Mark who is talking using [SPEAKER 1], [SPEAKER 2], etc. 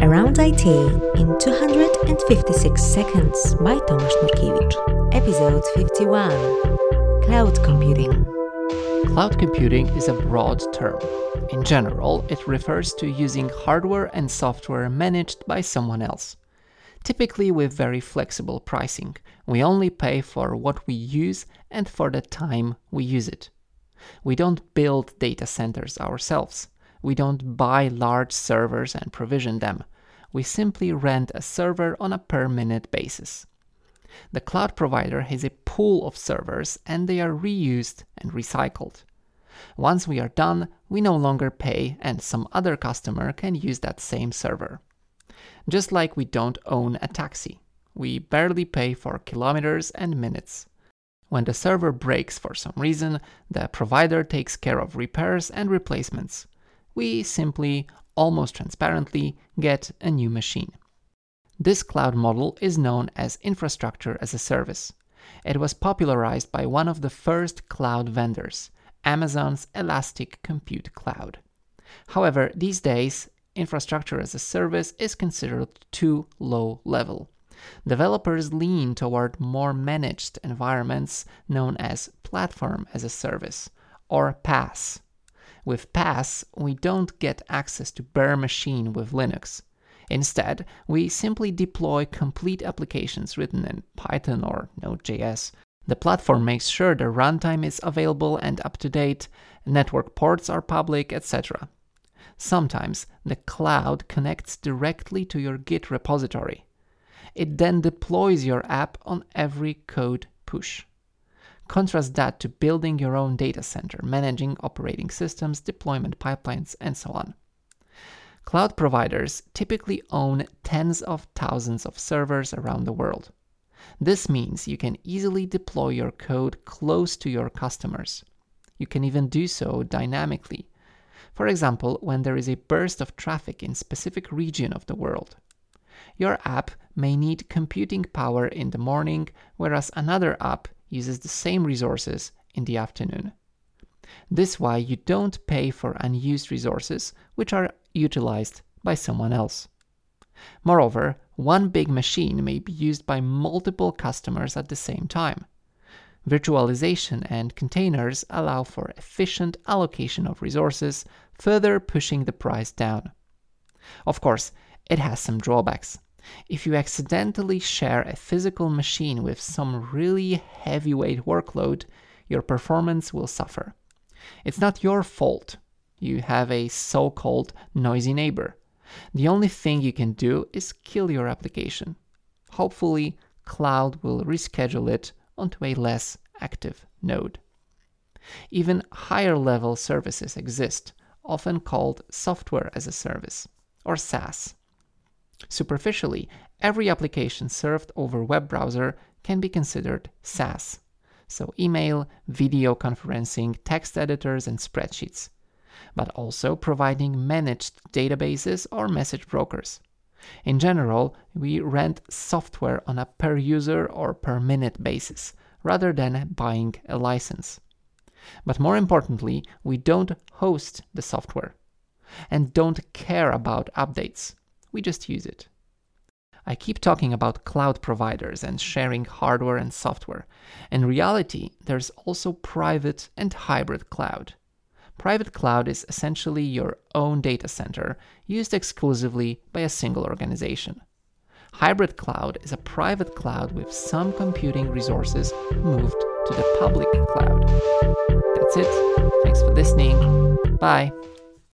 [SPEAKER 1] Around IT in 256 Seconds by Tomasz Nurkiewicz. Episode 51 Cloud Computing.
[SPEAKER 2] Cloud computing is a broad term. In general, it refers to using hardware and software managed by someone else. Typically, with very flexible pricing, we only pay for what we use and for the time we use it. We don't build data centers ourselves. We don't buy large servers and provision them. We simply rent a server on a per minute basis. The cloud provider has a pool of servers and they are reused and recycled. Once we are done, we no longer pay and some other customer can use that same server. Just like we don't own a taxi, we barely pay for kilometers and minutes. When the server breaks for some reason, the provider takes care of repairs and replacements. We simply, almost transparently, get a new machine. This cloud model is known as infrastructure as a service. It was popularized by one of the first cloud vendors, Amazon's Elastic Compute Cloud. However, these days, infrastructure as a service is considered too low level developers lean toward more managed environments known as Platform as a Service, or PaaS. With PaaS, we don't get access to bare machine with Linux. Instead, we simply deploy complete applications written in Python or Node.js. The platform makes sure the runtime is available and up to date, network ports are public, etc. Sometimes the cloud connects directly to your Git repository. It then deploys your app on every code push. Contrast that to building your own data center, managing operating systems, deployment pipelines, and so on. Cloud providers typically own tens of thousands of servers around the world. This means you can easily deploy your code close to your customers. You can even do so dynamically. For example, when there is a burst of traffic in specific region of the world. Your app may need computing power in the morning, whereas another app uses the same resources in the afternoon. This way you don't pay for unused resources which are utilized by someone else. Moreover, one big machine may be used by multiple customers at the same time. Virtualization and containers allow for efficient allocation of resources, further pushing the price down. Of course, it has some drawbacks. If you accidentally share a physical machine with some really heavyweight workload, your performance will suffer. It's not your fault you have a so called noisy neighbor. The only thing you can do is kill your application. Hopefully, cloud will reschedule it onto a less active node. Even higher level services exist, often called software as a service, or SaaS. Superficially, every application served over web browser can be considered SaaS. So email, video conferencing, text editors, and spreadsheets. But also providing managed databases or message brokers. In general, we rent software on a per user or per minute basis, rather than buying a license. But more importantly, we don't host the software and don't care about updates we just use it. I keep talking about cloud providers and sharing hardware and software. In reality, there's also private and hybrid cloud. Private cloud is essentially your own data center used exclusively by a single organization. Hybrid cloud is a private cloud with some computing resources moved to the public cloud. That's it. Thanks for listening. Bye.